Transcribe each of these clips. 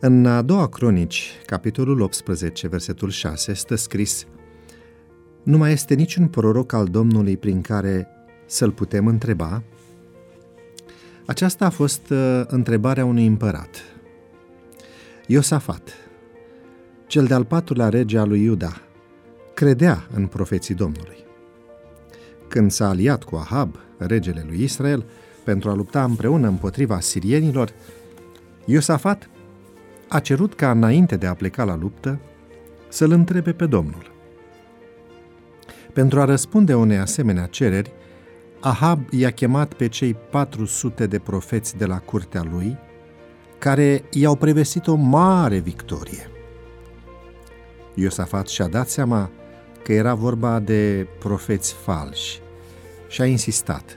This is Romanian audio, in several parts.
În a doua cronici, capitolul 18, versetul 6, stă scris Nu mai este niciun proroc al Domnului prin care să-l putem întreba? Aceasta a fost uh, întrebarea unui împărat. Iosafat, cel de-al patrulea rege al lui Iuda, credea în profeții Domnului. Când s-a aliat cu Ahab, regele lui Israel, pentru a lupta împreună împotriva sirienilor, Iosafat a cerut ca înainte de a pleca la luptă să-l întrebe pe Domnul. Pentru a răspunde unei asemenea cereri, Ahab i-a chemat pe cei 400 de profeți de la curtea lui, care i-au prevestit o mare victorie. Iosafat și-a dat seama că era vorba de profeți falși și a insistat.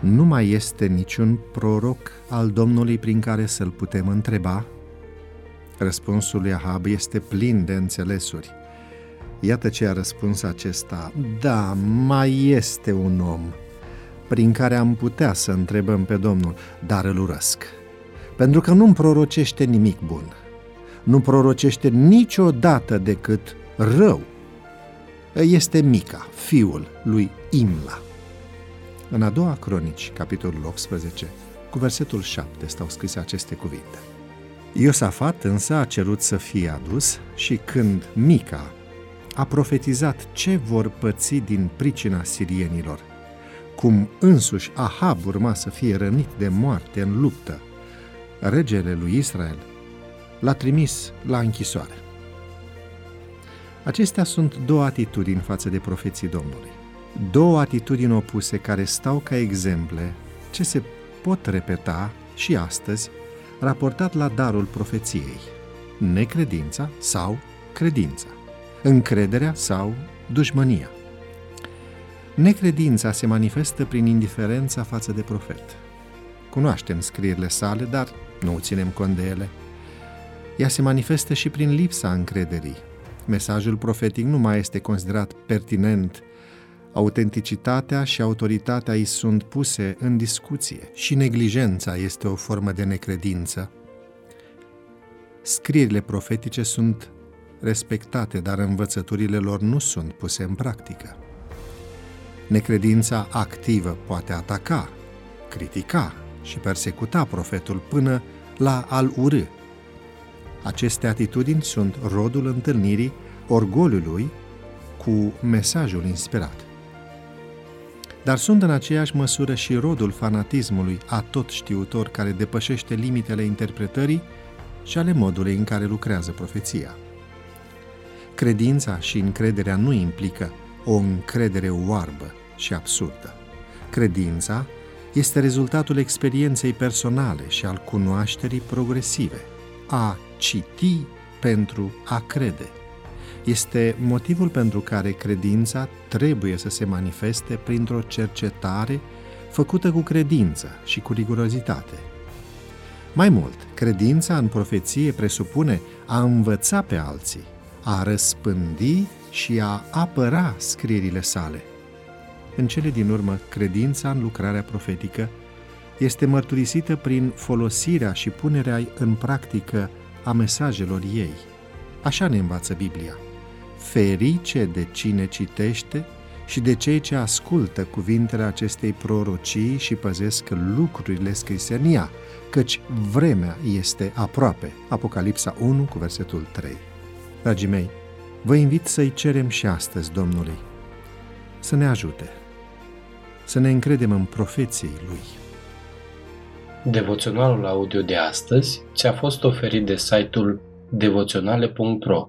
Nu mai este niciun proroc al Domnului prin care să-l putem întreba? Răspunsul lui Ahab este plin de înțelesuri. Iată ce a răspuns acesta. Da, mai este un om prin care am putea să întrebăm pe Domnul, dar îl urăsc. Pentru că nu-mi prorocește nimic bun. Nu prorocește niciodată decât rău. Este Mica, fiul lui Imla. În a doua cronici, capitolul 18, cu versetul 7 stau scrise aceste cuvinte. Iosafat însă a cerut să fie adus și când Mica a profetizat ce vor păți din pricina sirienilor, cum însuși Ahab urma să fie rănit de moarte în luptă, regele lui Israel l-a trimis la închisoare. Acestea sunt două atitudini față de profeții Domnului. Două atitudini opuse care stau ca exemple ce se pot repeta și astăzi raportat la darul profeției, necredința sau credința, încrederea sau dușmănia. Necredința se manifestă prin indiferența față de profet. Cunoaștem scrierile sale, dar nu ținem cont de ele. Ea se manifestă și prin lipsa încrederii. Mesajul profetic nu mai este considerat pertinent autenticitatea și autoritatea îi sunt puse în discuție și neglijența este o formă de necredință. Scrierile profetice sunt respectate, dar învățăturile lor nu sunt puse în practică. Necredința activă poate ataca, critica și persecuta profetul până la al urâ. Aceste atitudini sunt rodul întâlnirii orgoliului cu mesajul inspirat dar sunt în aceeași măsură și rodul fanatismului a tot știutor care depășește limitele interpretării și ale modului în care lucrează profeția. Credința și încrederea nu implică o încredere oarbă și absurdă. Credința este rezultatul experienței personale și al cunoașterii progresive, a citi pentru a crede este motivul pentru care credința trebuie să se manifeste printr-o cercetare făcută cu credință și cu rigurozitate. Mai mult, credința în profeție presupune a învăța pe alții, a răspândi și a apăra scrierile sale. În cele din urmă, credința în lucrarea profetică este mărturisită prin folosirea și punerea în practică a mesajelor ei. Așa ne învață Biblia ferice de cine citește și de cei ce ascultă cuvintele acestei prorocii și păzesc lucrurile scrise în ea, căci vremea este aproape. Apocalipsa 1 cu versetul 3. Dragii mei, vă invit să-i cerem și astăzi Domnului să ne ajute, să ne încredem în profeții Lui. Devoționalul audio de astăzi ți-a fost oferit de site-ul devoționale.ro